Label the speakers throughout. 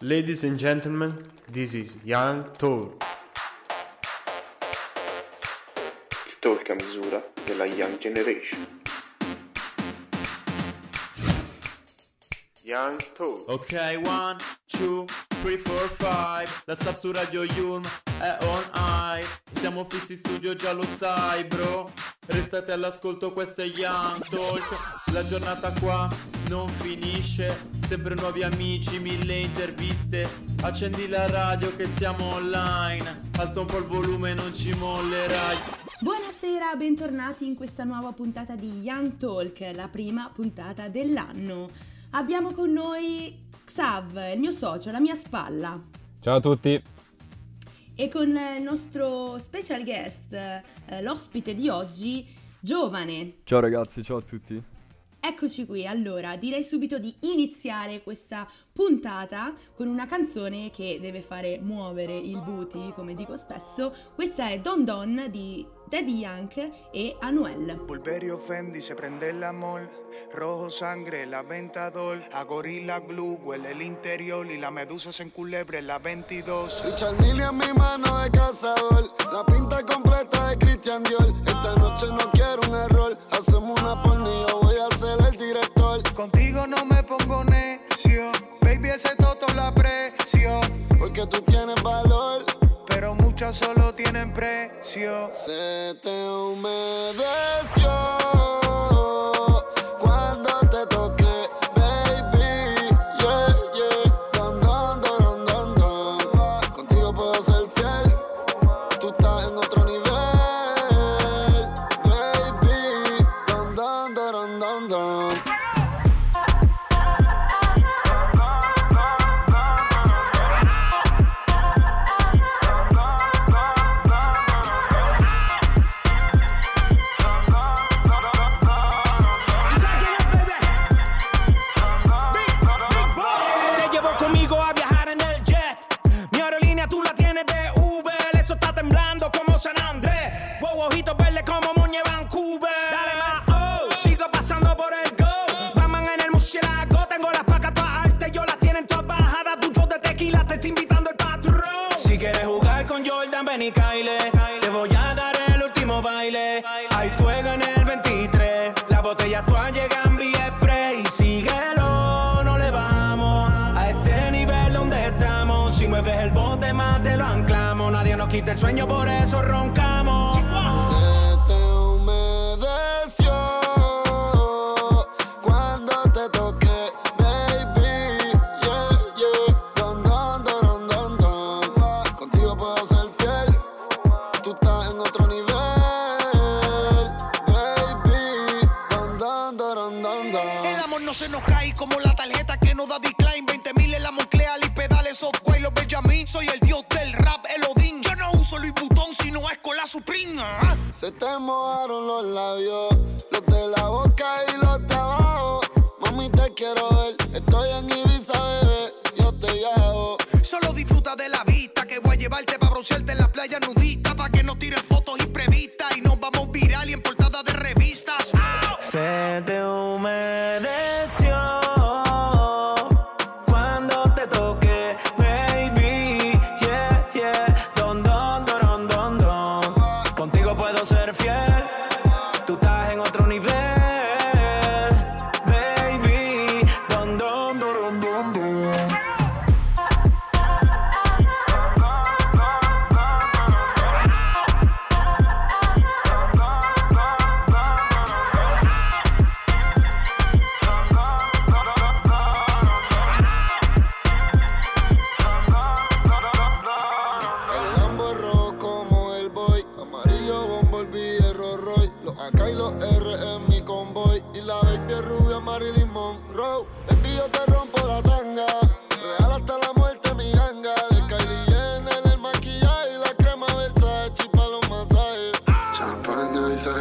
Speaker 1: Ladies and gentlemen, this is Young Talk.
Speaker 2: Il talk a misura della Young Generation.
Speaker 1: Young Talk.
Speaker 3: Ok, one, two, three, four, five. La sub su Radio Yulm è on high. Siamo fissi in studio, già lo sai, bro. Restate all'ascolto, questo è Young Talk. La giornata qua non finisce. Sempre nuovi amici, mille interviste. Accendi la radio che siamo online. Alza un po' il volume, non ci mollerai.
Speaker 4: Buonasera, bentornati in questa nuova puntata di Young Talk, la prima puntata dell'anno. Abbiamo con noi Xav, il mio socio, la mia spalla.
Speaker 5: Ciao a tutti.
Speaker 4: E con il nostro special guest, eh, l'ospite di oggi, Giovane.
Speaker 6: Ciao ragazzi, ciao a tutti.
Speaker 4: Eccoci qui, allora direi subito di iniziare questa puntata con una canzone che deve fare muovere il booty, come dico spesso. Questa è Don Don di Daddy Yankee e Anuel.
Speaker 7: Pulverio Fendi se prende el amor, rojo sangre, la ventador, a gorila glue, huele el interior y la medusa se enculebre la 22.
Speaker 8: Richard Mille en mi mano de cazador, la pinta completa de Christian Dior. Esta noche no quiero un error, hacemos una porno y yo voy a ser el director.
Speaker 7: Contigo no me pongo necio, baby ese toto la presión,
Speaker 8: Porque tú tienes valor,
Speaker 7: pero muchas solo tienen precio.
Speaker 8: se te humedeció.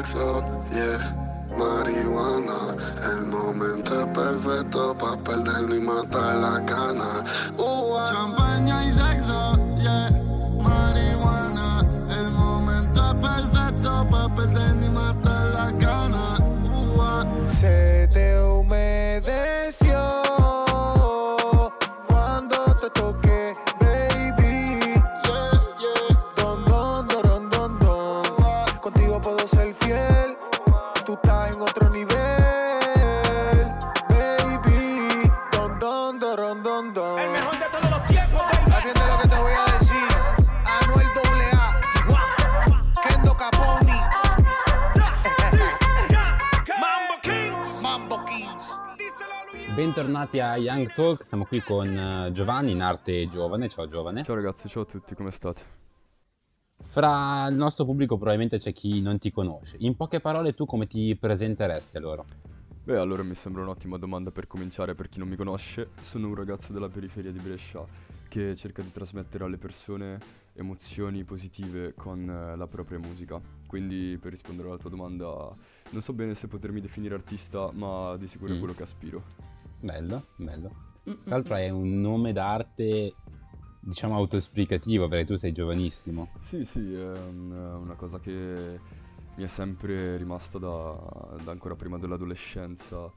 Speaker 9: Sexo, yeah. Marihuana, el momento perfecto para perder y matar la gana. Uh,
Speaker 8: Champaña y sexo,
Speaker 5: Bentornati a Young Talk, siamo qui con eh, Giovanni in arte giovane, ciao giovane.
Speaker 6: Ciao ragazzi, ciao a tutti, come state?
Speaker 5: Fra il nostro pubblico probabilmente c'è chi non ti conosce. In poche parole tu come ti presenteresti a loro?
Speaker 6: Beh, allora mi sembra un'ottima domanda per cominciare per chi non mi conosce. Sono un ragazzo della periferia di Brescia che cerca di trasmettere alle persone emozioni positive con eh, la propria musica. Quindi per rispondere alla tua domanda, non so bene se potermi definire artista, ma di sicuro è
Speaker 5: Mm.
Speaker 6: quello che aspiro.
Speaker 5: Bello, bello.
Speaker 4: Mm,
Speaker 5: Tra l'altro hai un nome d'arte, diciamo, autoesplicativo perché tu sei giovanissimo.
Speaker 6: Sì, sì, è un- una cosa che mi è sempre rimasta da, da ancora prima dell'adolescenza.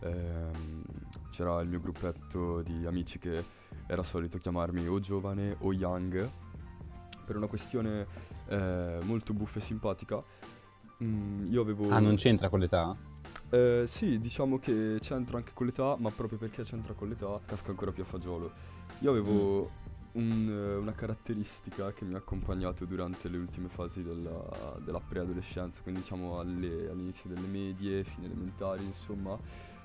Speaker 6: Ehm, c'era il mio gruppetto di amici che era solito chiamarmi o giovane o young, per una questione eh, molto buffa e simpatica. Mm, io avevo...
Speaker 5: Ah, non c'entra con l'età?
Speaker 6: Eh, sì, diciamo che c'entra anche con l'età, ma proprio perché c'entra con l'età casca ancora più a fagiolo. Io avevo un, eh, una caratteristica che mi ha accompagnato durante le ultime fasi della, della preadolescenza, quindi diciamo alle- all'inizio delle medie, fine elementari, insomma,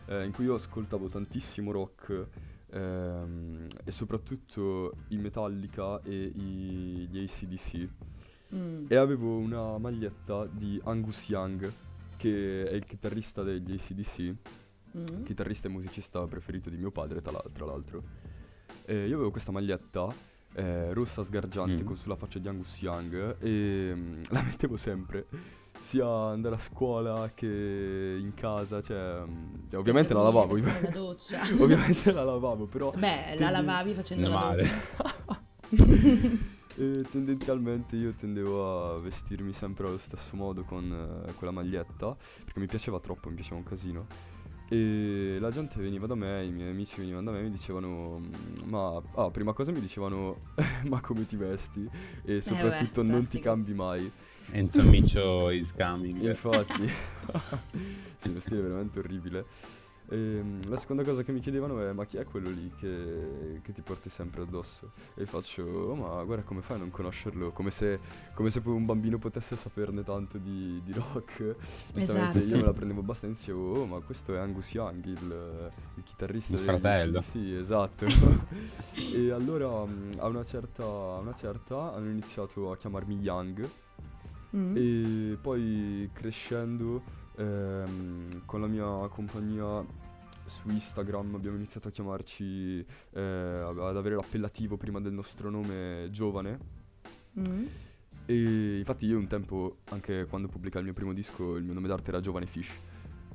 Speaker 6: eh, in cui io ascoltavo tantissimo rock ehm, e soprattutto i Metallica e i, gli ACDC.
Speaker 4: Mm.
Speaker 6: E avevo una maglietta di Angus Young, che è il chitarrista degli ACDC,
Speaker 4: Mm.
Speaker 6: chitarrista e musicista preferito di mio padre, tra, tra l'altro. E io avevo questa maglietta eh, rossa sgargiante
Speaker 5: Mm.
Speaker 6: con sulla faccia di Angus Young e mm, la mettevo sempre. Sia andare a scuola che in casa, cioè, mm, cioè, ovviamente la lavavo,
Speaker 4: la doccia.
Speaker 6: ovviamente la lavavo, però
Speaker 4: Beh, la lavavi facendo la
Speaker 5: male.
Speaker 4: doccia.
Speaker 6: E tendenzialmente io tendevo a vestirmi sempre allo stesso modo con eh, quella maglietta perché mi piaceva troppo, mi piaceva un casino. E la gente veniva da me, i miei amici venivano da me e mi dicevano: "Mm, Ma ah, prima cosa mi dicevano: Ma come ti vesti? E soprattutto non ti cambi mai.
Speaker 5: Enzo Miccio is coming.
Speaker 6: Infatti, sì, lo stile è veramente orribile. Ehm, la seconda cosa che mi chiedevano è: Ma chi è quello lì che, che ti porti sempre addosso? E faccio: "Oh, Ma guarda come fai a non conoscerlo? Come se, come se poi un bambino potesse saperne tanto di, di rock. Giustamente
Speaker 4: Esatto.
Speaker 6: io me la prendevo abbastanza e dicevo: Oh, ma questo è Angus Young, il, il chitarrista
Speaker 5: Il fratello.
Speaker 6: Sì, esatto. e allora mm, a una certa, a una certa hanno iniziato a chiamarmi Young.
Speaker 4: Mm.
Speaker 6: E poi crescendo ehm, con la mia compagnia su Instagram abbiamo iniziato a chiamarci, eh, ad avere l'appellativo prima del nostro nome giovane.
Speaker 4: Mm.
Speaker 6: E infatti io un tempo, anche quando pubblicai il mio primo disco, il mio nome d'arte era Giovane Fish.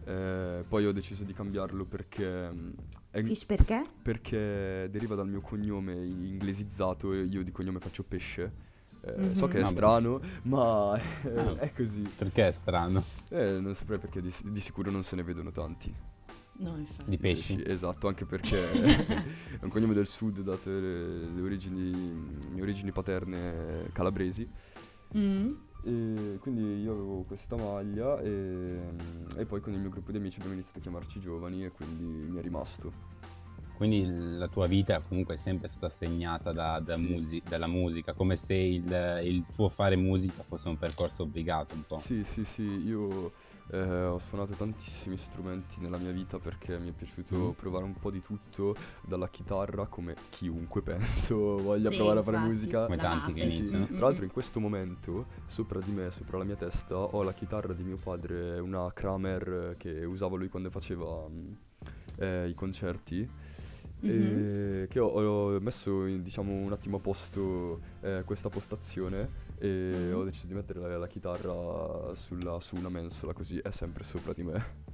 Speaker 6: Eh, poi ho deciso di cambiarlo perché, mm,
Speaker 4: Fish perché?
Speaker 6: perché deriva dal mio cognome inglesizzato e io di cognome faccio pesce. Eh, So che è
Speaker 5: Vabbè.
Speaker 6: strano, ma è,
Speaker 5: Ah.
Speaker 6: è così.
Speaker 5: Perché è strano?
Speaker 6: Eh, non saprei perché di, di sicuro non se ne vedono tanti.
Speaker 4: No, infatti.
Speaker 5: Di pesci?
Speaker 6: Esatto, anche perché è un cognome del sud, date le, le origini, le mie origini paterne calabresi.
Speaker 4: Mm.
Speaker 6: E quindi io avevo questa maglia e, e poi con il mio gruppo di amici abbiamo iniziato a chiamarci giovani e quindi mi è rimasto.
Speaker 5: Quindi la tua vita comunque è sempre stata segnata da- da
Speaker 6: Sì.
Speaker 5: musi- dalla musica, come se il, il tuo fare musica fosse un percorso obbligato un po'.
Speaker 6: Sì, sì, sì, io eh, ho suonato tantissimi strumenti nella mia vita perché mi è piaciuto
Speaker 5: Mm.
Speaker 6: provare un po' di tutto, dalla chitarra, come chiunque penso voglia
Speaker 4: Sì,
Speaker 6: provare a fare musica.
Speaker 5: Come tanti che
Speaker 4: base.
Speaker 6: Sì,
Speaker 5: iniziano.
Speaker 6: Tra l'altro in questo momento, sopra di me, sopra la mia testa, ho la chitarra di mio padre, una Kramer eh, che usava lui quando faceva mm, eh, i concerti.
Speaker 4: Mhm.
Speaker 6: E che ho, ho messo in- diciamo un attimo a posto eh, questa postazione e
Speaker 4: Mhm.
Speaker 6: ho deciso di mettere la, la chitarra sulla- su una mensola così è sempre sopra di me.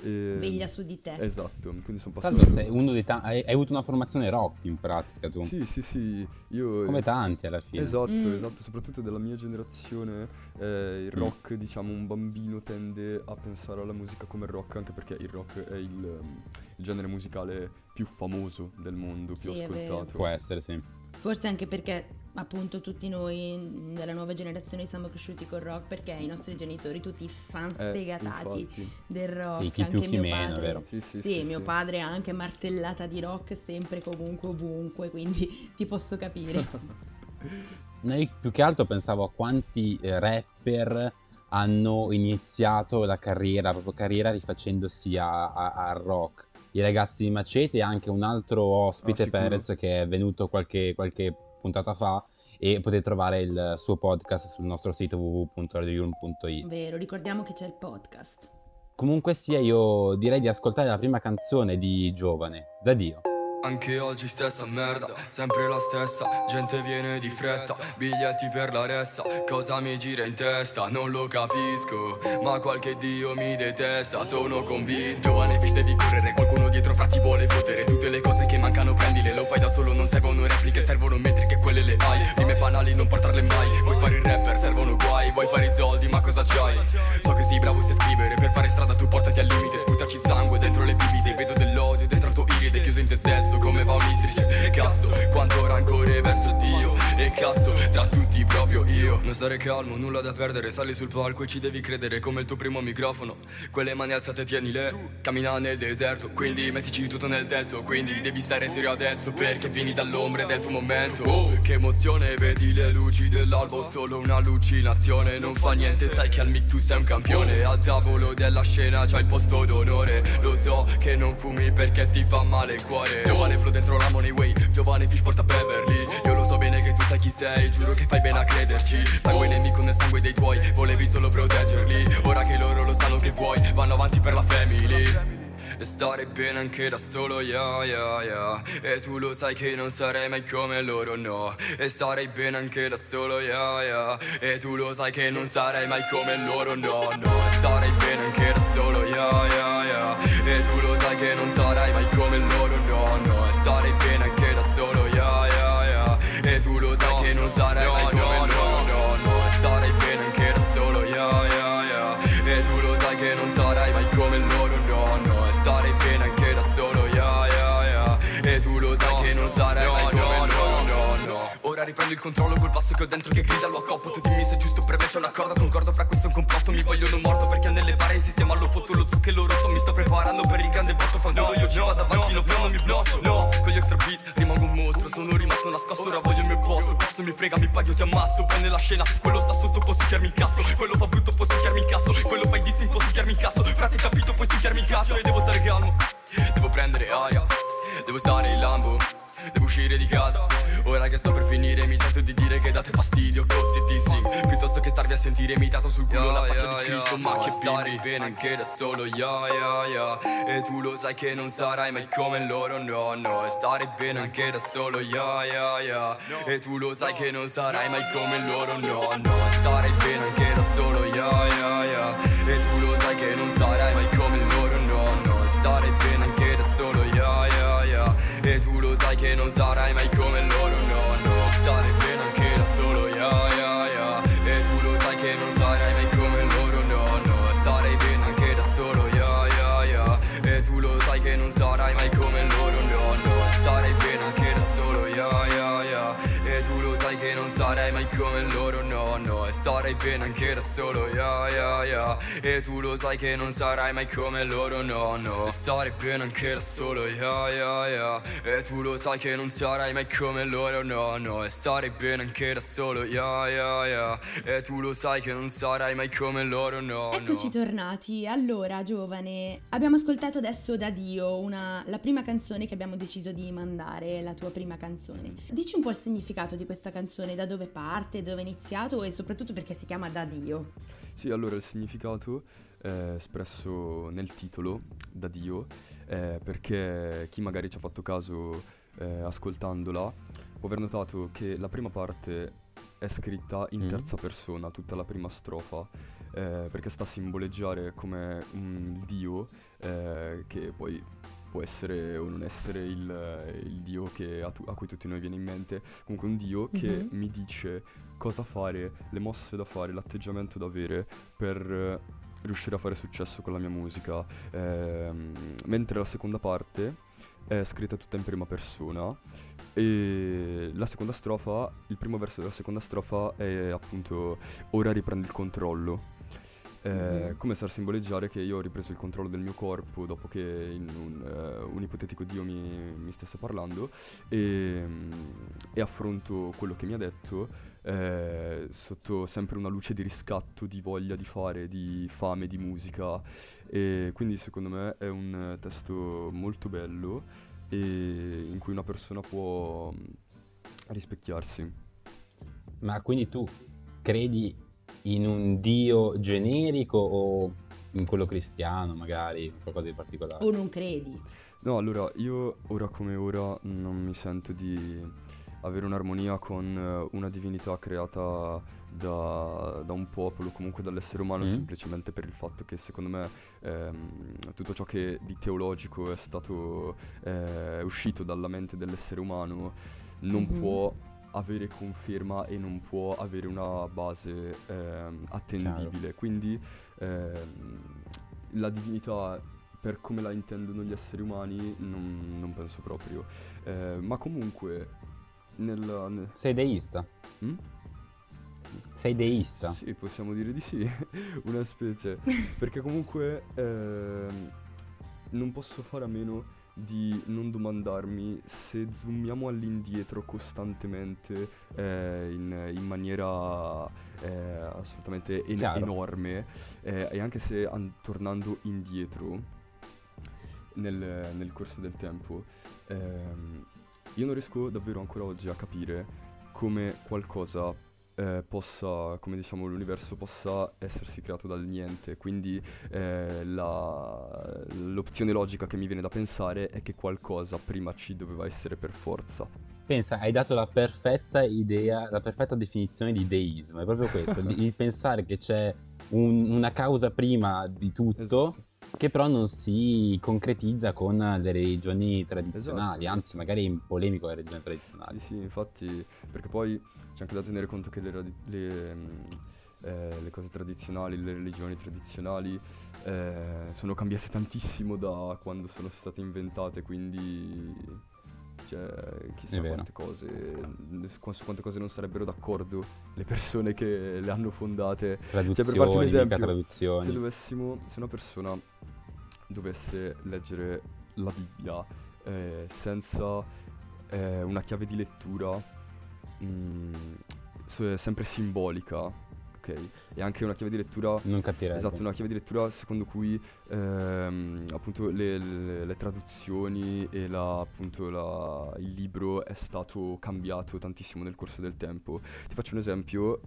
Speaker 6: E-
Speaker 4: Veglia su di te.
Speaker 6: Esatto, quindi sono passato...
Speaker 5: l'altro sei uno dei tanti... Hai, hai avuto una formazione rock in pratica tu.
Speaker 6: Sì, sì, sì, io...
Speaker 5: Come tanti alla fine.
Speaker 6: Esatto,
Speaker 4: Mm.
Speaker 6: esatto, soprattutto della mia generazione eh, il
Speaker 5: Mm.
Speaker 6: rock, diciamo, un bambino tende a pensare alla musica come rock, anche perché il rock è il, um, il genere musicale più famoso del mondo, più
Speaker 4: Sì,
Speaker 6: ascoltato.
Speaker 5: Può essere, sì.
Speaker 4: Forse anche perché appunto tutti noi della nuova generazione siamo cresciuti col rock perché i nostri genitori tutti fan
Speaker 6: Eh,
Speaker 4: sfegatati
Speaker 6: infatti.
Speaker 4: del rock,
Speaker 5: Sì, chi
Speaker 4: anche
Speaker 5: più, chi
Speaker 4: mio
Speaker 5: meno,
Speaker 4: padre.
Speaker 5: vero?
Speaker 6: Sì, sì,
Speaker 4: Sì,
Speaker 6: sì,
Speaker 4: mio
Speaker 6: sì.
Speaker 4: padre ha anche martellata di rock sempre, comunque, ovunque, quindi ti posso capire.
Speaker 5: Noi più che altro pensavo a quanti eh, rapper hanno iniziato la carriera, la propria carriera rifacendosi al rock. I ragazzi di Macete e anche un altro ospite,
Speaker 6: sicuro.
Speaker 5: Perez, che è venuto qualche, qualche puntata fa e potete trovare il suo podcast sul nostro sito www.radioyulm.it.
Speaker 4: Vero, ricordiamo che c'è il podcast.
Speaker 5: Comunque sia, io direi di ascoltare la prima canzone di Giovane, da Dio.
Speaker 10: Anche oggi stessa merda, sempre la stessa, gente viene di fretta, biglietti per la ressa, cosa mi gira in testa, non lo capisco, ma qualche dio mi detesta, sono convinto, giovane fish devi correre, qualcuno dietro fra ti vuole fottere, tutte le cose che mancano prendile, lo fai da solo, non servono repliche, servono metriche, quelle le hai, rime banali non portarle mai, vuoi fare il rapper, servono guai, vuoi fare i soldi, ma cosa c'hai? So che sei bravo se scrivere, per fare strada tu portati al limite, sputaci sangue dentro le bibite, vedo dell'odio dentro iride, chiuso in te stesso come va un'istrice Cazzo, quanto rancore verso Dio. E cazzo, tra tutti proprio io. Non stare calmo, nulla da perdere. Sali sul palco e ci devi credere come il tuo primo microfono. Quelle mani alzate tienile Cammina nel deserto, quindi mettici tutto nel testo. Quindi devi stare serio adesso Perché vieni dall'ombra il tuo momento. Oh, che emozione, vedi le luci dell'alba Solo un'allucinazione, non fa niente Sai che al mic tu sei un campione. Al tavolo della scena c'hai il posto d'onore. Lo so che non fumi perché ti fa male il cuore. Giovane flow dentro la money way. Giovane fish porta Beverly. Io lo so bene che tu sai chi sei. Giuro che fai bene a crederci. Sangue nemico nel sangue dei tuoi. Volevi solo proteggerli. Ora che loro lo sanno che vuoi Vanno avanti per la family e stare bene anche da solo, yeah, yeah, yeah. E tu lo sai che non sarei mai come loro, no. E starei bene anche da solo, yeah, yeah. E tu lo sai che non sarei mai come loro, no, no. E starei bene anche da solo, yeah, yeah, yeah. E tu lo sai che non sarai mai come loro, no, no. E starei bene anche da solo, yeah, yeah, yeah. E tu lo sai che non sarai mai come loro, no, no riprendo il controllo col pazzo che ho dentro che grida lo accoppo Tu dimmi se è giusto per me c'è un accordo Concordo fra questo è un complotto. Mi vogliono morto perché nelle bare il sistema lo fotto Lo zucche lo rotto Mi sto preparando per il grande botto. Fanculo io ci vado avanti no, non mi blocco. No, con gli extra beat rimango un mostro. Sono rimasto nascosto ora voglio il mio posto. Cazzo mi frega mi paghi ti ammazzo. Prende la scena Quello sta sotto può succhiarmi il cazzo. Quello fa brutto può succhiarmi il cazzo. Quello fai dissing può succhiarmi il cazzo. Frate capito puoi succhiarmi il cazzo. E devo stare calmo. Devo prendere aria. Devo stare in lambo Devo uscire di casa. Ora che sto per finire mi sento di dire che date fastidio. Costi dissing Piuttosto che starvi a sentire imitato sul culo la faccia di Cristo Ma che stare bene anche da solo. Yeah yeah yeah. E tu lo sai che non sarai mai come loro. No no. E stare bene anche da solo. Yeah yeah yeah. E tu lo sai che non sarai mai come loro. No no. E stare bene anche da solo. Yeah yeah yeah. E tu lo sai che non sarai mai come loro non sarai mai come loro no no. Stare bene anche da solo yeah yeah yeah. E tu lo sai che non sarai mai come loro no no. Stare bene anche da solo yeah yeah yeah. E tu lo sai che non sarai mai come loro no no. Stare bene anche da solo yeah yeah yeah. E tu lo sai che non sarai mai come loro no no. Stare bene anche da solo yeah yeah yeah E tu lo sai che non sarai mai come loro no no stare bene anche da solo yeah yeah yeah E tu lo sai che non sarai mai come loro no no E stare bene anche da solo yeah yeah yeah E tu lo sai che non sarai mai come loro no
Speaker 4: Eccoci
Speaker 10: no
Speaker 4: tornati. Allora, giovane, abbiamo ascoltato adesso da Dio una- la prima canzone che abbiamo deciso di mandare, la tua prima canzone. Dici un po' il significato di questa canzone, da dove parte, dove è iniziato e soprattutto perché si chiama Da Dio.
Speaker 6: Sì, allora il significato è espresso nel titolo, da Dio, eh, perché chi magari ci ha fatto caso eh, ascoltandola può aver notato che la prima parte è scritta in
Speaker 5: Mhm.
Speaker 6: terza persona, tutta la prima strofa, eh, perché sta a simboleggiare come un Dio eh, che poi può essere o non essere il, il Dio che a, tu- a cui tutti noi viene in mente, comunque un Dio che
Speaker 4: Mhm.
Speaker 6: mi dice cosa fare, le mosse da fare, l'atteggiamento da avere per eh, riuscire a fare successo con la mia musica. Ehm, mentre la seconda parte è scritta tutta in prima persona E la seconda strofa, il primo verso della seconda strofa è appunto ora riprendi il controllo. Eh,
Speaker 5: Mhm.
Speaker 6: Come sta a simboleggiare che io ho ripreso il controllo del mio corpo dopo che in un, eh, un ipotetico Dio mi, mi stesse parlando e, mm, e affronto quello che mi ha detto eh, sotto sempre una luce di riscatto, di voglia di fare, di fame, di musica e quindi secondo me è un testo molto bello e in cui una persona può mm, rispecchiarsi.
Speaker 5: Ma quindi tu credi in un dio generico o in quello cristiano, magari, qualcosa di particolare?
Speaker 4: O non credi?
Speaker 6: No, allora io ora come ora non mi sento di avere un'armonia con eh, una divinità creata da, da un popolo, comunque dall'essere umano,
Speaker 5: Mm.
Speaker 6: semplicemente per il fatto che secondo me ehm, tutto ciò che di teologico è stato eh, uscito dalla mente dell'essere umano non
Speaker 4: Mhm.
Speaker 6: può avere conferma e non può avere una base ehm, attendibile. Quindi ehm, la divinità per come la intendono gli esseri umani non, non penso proprio. Eh, ma comunque nel, nel-
Speaker 5: Sei deista?
Speaker 6: Mm?
Speaker 5: Sei deista?
Speaker 6: Sì, possiamo dire di sì, una specie. Perché comunque ehm, non posso fare a meno di non domandarmi se zoomiamo all'indietro costantemente eh, in, in maniera eh, assolutamente en- enorme eh, e anche se an- tornando indietro nel, nel corso del tempo ehm, io non riesco davvero ancora oggi a capire come qualcosa eh, possa, come diciamo, l'universo possa essersi creato dal niente. Quindi eh, la- l'opzione logica che mi viene da pensare è che qualcosa prima ci doveva essere per forza.
Speaker 5: Pensa, hai dato la perfetta idea, la perfetta definizione di deismo. È proprio questo, il, pensare che c'è un- una causa prima di tutto,
Speaker 6: Esatto.
Speaker 5: Che però non si concretizza con le religioni tradizionali,
Speaker 6: Esatto.
Speaker 5: anzi magari in polemico con le religioni tradizionali.
Speaker 6: Sì, sì, infatti, perché poi c'è anche da tenere conto che le, le, eh, le cose tradizionali, le religioni tradizionali eh, sono cambiate tantissimo da quando sono state inventate, quindi cioè, chissà quante cose, su quante cose non sarebbero d'accordo le persone che le hanno fondate. Cioè, per farti un esempio, se dovessimo, se una persona dovesse leggere la Bibbia eh, senza eh, una chiave di lettura mm, so- sempre simbolica, ok? E anche una chiave di lettura
Speaker 5: Non capirei.
Speaker 6: Esatto, una chiave di lettura secondo cui ehm, appunto le, le- le traduzioni e la- appunto la- il libro è stato cambiato tantissimo nel corso del tempo. Ti faccio un esempio,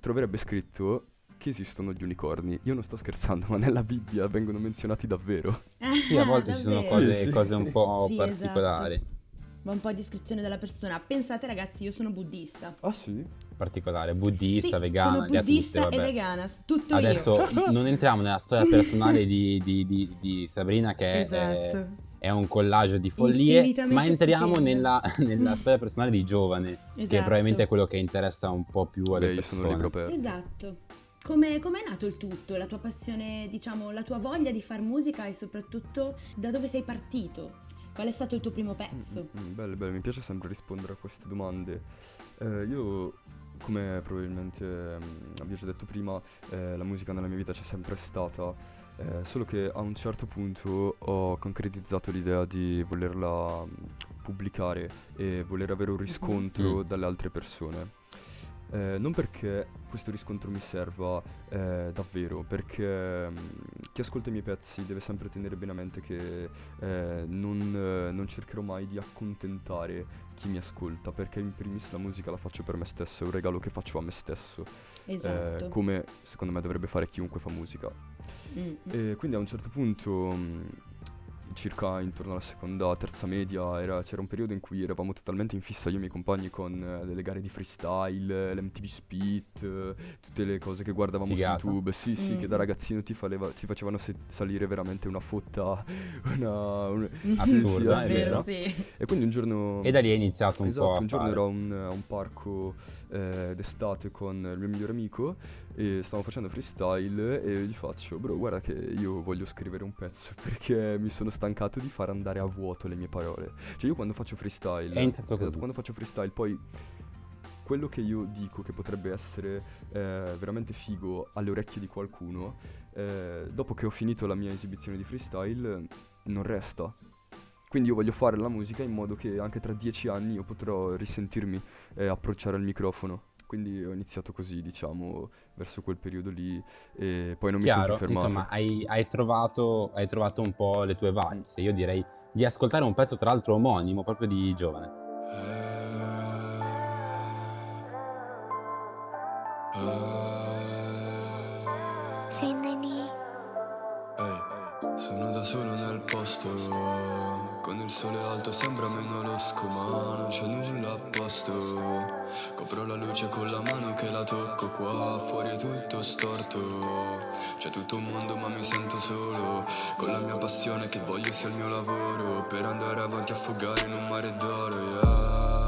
Speaker 6: troverebbe scritto che esistono gli unicorni. Io non sto scherzando, ma nella Bibbia vengono menzionati davvero.
Speaker 5: Sì, a volte ci sono cose,
Speaker 6: Sì, sì.
Speaker 5: cose un po'
Speaker 4: Sì,
Speaker 5: particolari.
Speaker 4: esatto. Ma un po' di descrizione della persona. Pensate ragazzi, io sono buddista.
Speaker 6: Ah sì?
Speaker 5: Particolare, buddista,
Speaker 4: sì,
Speaker 5: vegana, ha tutte,
Speaker 4: buddista e
Speaker 5: vabbè.
Speaker 4: vegana, tutto
Speaker 5: Adesso
Speaker 4: io.
Speaker 5: non entriamo nella storia personale di, di- di- di Sabrina che è,
Speaker 4: Esatto.
Speaker 5: è un collage di follie, ma entriamo nella, nella storia personale di Giovane, che
Speaker 4: Esatto.
Speaker 5: probabilmente è quello che interessa un po' più alle
Speaker 6: Beh,
Speaker 5: persone.
Speaker 4: Esatto. Come è nato il tutto? La tua passione, diciamo, la tua voglia di far musica e soprattutto da dove sei partito? Qual è stato il tuo primo pezzo?
Speaker 6: Mm, mm, bello, bello, mi piace sempre rispondere a queste domande. Eh, io, come probabilmente mm, vi ho già detto prima, eh, la musica nella mia vita c'è sempre stata, eh, solo che a un certo punto ho concretizzato l'idea di volerla mm, pubblicare e voler avere un riscontro
Speaker 5: Mm.
Speaker 6: dalle altre persone. Eh, non perché questo riscontro mi serva eh, davvero, perché mm, chi ascolta i miei pezzi deve sempre tenere bene a mente che eh, non, eh, non cercherò mai di accontentare chi mi ascolta, perché in primis la musica la faccio per me stesso, è un regalo che faccio a me stesso, eh,
Speaker 4: Esatto.
Speaker 6: come secondo me dovrebbe fare chiunque fa musica.
Speaker 4: Mm, mm.
Speaker 6: E quindi a un certo punto, mh, circa intorno alla seconda, terza media, era- c'era un periodo in cui eravamo totalmente in fissa io e i miei compagni con eh, delle gare di freestyle, l'MTV Spit, eh, tutte le cose che guardavamo
Speaker 5: Figata.
Speaker 6: su YouTube. Sì, sì, che da
Speaker 4: Mhm.
Speaker 6: ragazzino ti, faleva- ti facevano se- salire veramente una fotta, una... un-
Speaker 5: Assurda,
Speaker 6: sì,
Speaker 5: è vero.
Speaker 4: Sì.
Speaker 6: E quindi un giorno...
Speaker 5: E da lì è iniziato un
Speaker 6: Esatto,
Speaker 5: po' a
Speaker 6: un giorno
Speaker 5: fare.
Speaker 6: ero a un, a un parco eh, d'estate con il mio migliore amico e stavo facendo freestyle e gli faccio bro guarda che io voglio scrivere un pezzo perché mi sono stancato di far andare a vuoto le mie parole cioè io quando faccio freestyle
Speaker 5: È iniziato
Speaker 6: esatto,
Speaker 5: così.
Speaker 6: quando faccio freestyle poi quello che io dico che potrebbe essere eh, veramente figo alle orecchie di qualcuno eh, dopo che ho finito la mia esibizione di freestyle non resta quindi io voglio fare la musica in modo che anche tra dieci anni io potrò risentirmi eh, approcciare al microfono quindi ho iniziato così, diciamo, verso quel periodo lì e poi non mi sono
Speaker 5: Chiaro,
Speaker 6: fermato.
Speaker 5: insomma, hai, hai trovato, hai trovato un po' le tue vibes. Io direi di ascoltare un pezzo, tra l'altro, omonimo, proprio di giovane.
Speaker 11: Sei
Speaker 10: sono da solo nel posto. Con il sole alto sembra meno losco Ma non c'è nulla a posto. Copro la luce con la mano che la tocco Qua fuori è tutto storto. C'è tutto un mondo ma mi sento solo. Con la mia passione che voglio sia il mio lavoro. Per andare avanti a affogare in un mare d'oro yeah.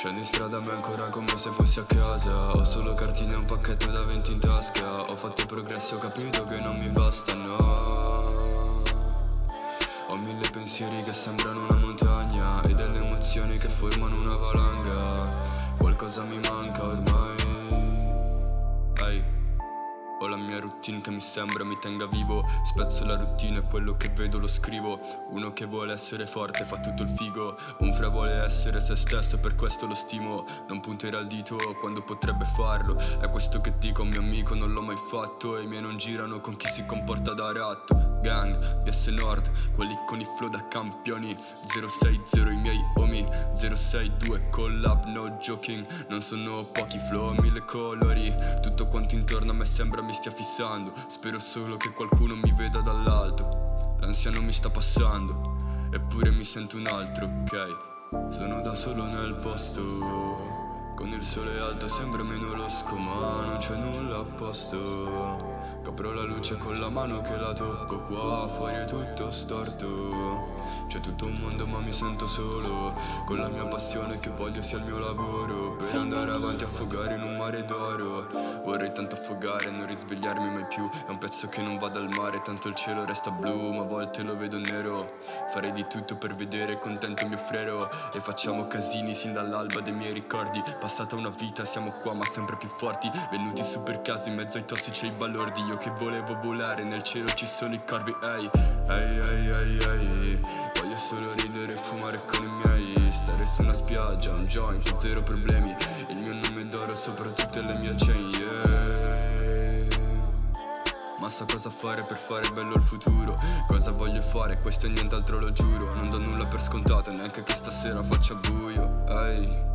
Speaker 10: Scendi in strada ma ancora come se fossi a casa. Ho solo cartine e un pacchetto da 20 in tasca. Ho fatto progressi, ho capito che non mi basta, no Ho mille pensieri che sembrano una montagna E delle emozioni che formano una valanga. Qualcosa mi manca ormai ho la mia routine che mi sembra mi tenga vivo. Spezzo la routine e quello che vedo lo scrivo. Uno che vuole essere forte fa tutto il figo. Un fra vuole essere se stesso e per questo lo stimo. Non punterà il dito quando potrebbe farlo. È questo che dico a mio amico non l'ho mai fatto. E i miei non girano con chi si comporta da ratto Gang, BS Nord, quelli con i flow da campioni. 060 i miei omi 062 collab, no joking. Non sono pochi flow, mille colori. Tutto quanto intorno a me sembra mi stia fissando. Spero solo che qualcuno mi veda dall'alto. L'ansia non mi sta passando Eppure mi sento un altro, ok. Sono da solo nel posto Con il sole alto sembra meno losco Ma non c'è nulla a posto Copro la luce con la mano che la tocco. Qua fuori è tutto storto C'è tutto un mondo ma mi sento solo. Con la mia passione che voglio sia il mio lavoro. Per andare avanti a affogare in un mare d'oro. Vorrei tanto affogare e non risvegliarmi mai più. È un pezzo che non va dal mare Tanto il cielo resta blu ma a volte lo vedo nero. Farei di tutto per vedere contento mio frero. E facciamo casini sin dall'alba dei miei ricordi. Passata una vita siamo qua ma sempre più forti. Venuti su per caso in mezzo ai tossici e ai balordi. Io che volevo volare nel cielo ci sono i corvi. Ehi, ehi, ehi, ehi, ehi solo ridere e fumare con i miei Stare su una spiaggia, un joint, zero problemi. Il mio nome d'oro sopra tutte le mie chain, yeah ma so cosa fare per fare bello il futuro. Cosa voglio fare, questo e nient'altro lo giuro. Non do nulla per scontato, neanche che stasera faccia buio. Ehi.
Speaker 4: Siamo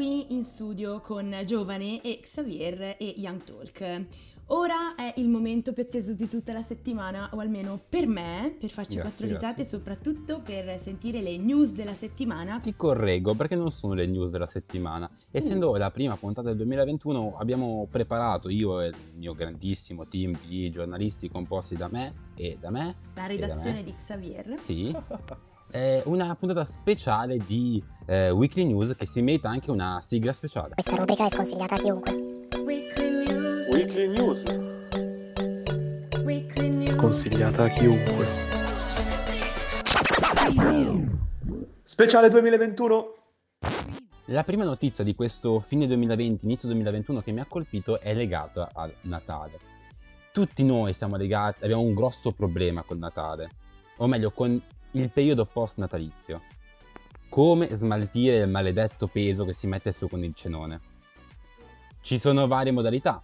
Speaker 4: qui in studio con Giovane e Xavier e Young Talk. Ora è il momento più atteso di tutta la settimana, o almeno per me, per farci
Speaker 5: Grazie,
Speaker 4: quattro risate e soprattutto per sentire le news della settimana.
Speaker 5: Ti correggo perché non sono le news della settimana. Essendo la prima puntata del 2021 abbiamo preparato io e il mio grandissimo team di giornalisti composti da me e da me.
Speaker 4: La
Speaker 5: da
Speaker 4: redazione
Speaker 5: me.
Speaker 4: di Xavier.
Speaker 5: Sì. eh, una puntata speciale di eh, Weekly News che si merita anche una sigla speciale.
Speaker 11: Questa rubrica è sconsigliata a chiunque.
Speaker 2: Weekly News.
Speaker 12: Sconsigliata a chiunque.
Speaker 1: Speciale 2021.
Speaker 5: La prima notizia di questo fine 2020, inizio 2021 che mi ha colpito è legata al Natale. Tutti noi siamo legati, abbiamo un grosso problema col Natale, o meglio con il periodo post natalizio. come smaltire il maledetto peso che si mette su con il cenone. Ci sono varie modalità.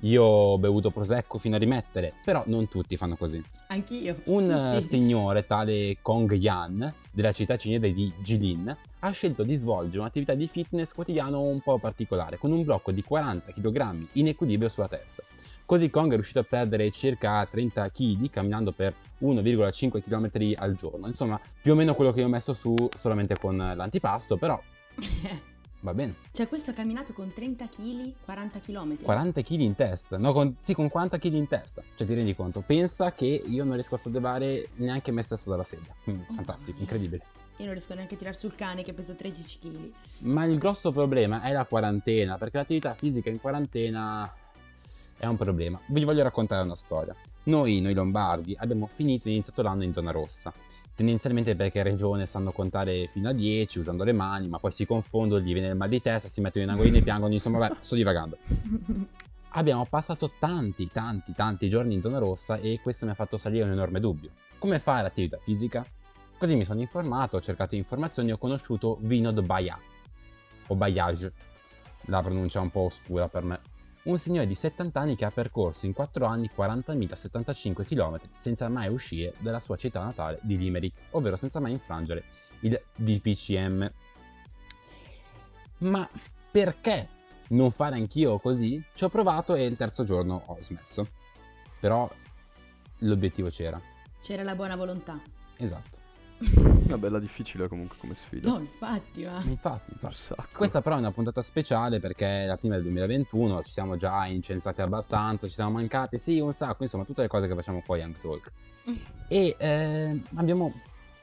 Speaker 5: Io ho bevuto prosecco fino a rimettere, però non tutti fanno così.
Speaker 4: Anch'io.
Speaker 5: Un eh, signore tale Kong Yan, della città cinese di Jilin, ha scelto di svolgere un'attività di fitness quotidiano un po' particolare, con un blocco di 40 kg in equilibrio sulla testa. Così Kong è riuscito a perdere circa 30 kg camminando per 1,5 km al giorno. Insomma, più o meno quello che io ho messo su solamente con l'antipasto, però va bene.
Speaker 4: Cioè, questo ha camminato con 30 kg, 40 km.
Speaker 5: 40 kg in testa, no, con, sì, con 40 kg in testa. Cioè, ti rendi conto? Pensa che io non riesco a sollevare neanche me stesso dalla sedia. Quindi, fantastico, incredibile.
Speaker 4: Io non riesco neanche a tirare sul cane che pesa 13 kg.
Speaker 5: Ma il grosso problema è la quarantena, perché l'attività fisica in quarantena è un problema. Vi voglio raccontare una storia. Noi, noi lombardi, abbiamo finito e iniziato l'anno in zona rossa. Tendenzialmente perché in regione sanno contare fino a 10 usando le mani, ma poi si confondono, gli viene il mal di testa, si mettono in angolino e piangono, insomma, vabbè, sto divagando. Abbiamo passato tanti, tanti, tanti giorni in zona rossa e questo mi ha fatto salire un enorme dubbio. Come fare l'attività fisica? Così mi sono informato, ho cercato informazioni e ho conosciuto Vinod Bayat, o Bayage, la pronuncia un po' oscura per me. Un signore di 70 anni che ha percorso in 4 anni 40.075 km senza mai uscire dalla sua città natale di Limerick, ovvero senza mai infrangere il DPCM. Ma perché non fare anch'io così? Ci ho provato e il terzo giorno ho smesso. Però l'obiettivo c'era.
Speaker 4: C'era la buona volontà.
Speaker 5: Esatto.
Speaker 6: Una bella difficile comunque come sfida.
Speaker 4: No, infatti, ma...
Speaker 5: Infatti, infatti.
Speaker 6: Un sacco.
Speaker 5: Questa però è una puntata speciale perché è la prima del 2021, ci siamo già incensati abbastanza, ci siamo mancati, sì, un sacco, insomma, tutte le cose che facciamo qua a Young Talk. E eh, abbiamo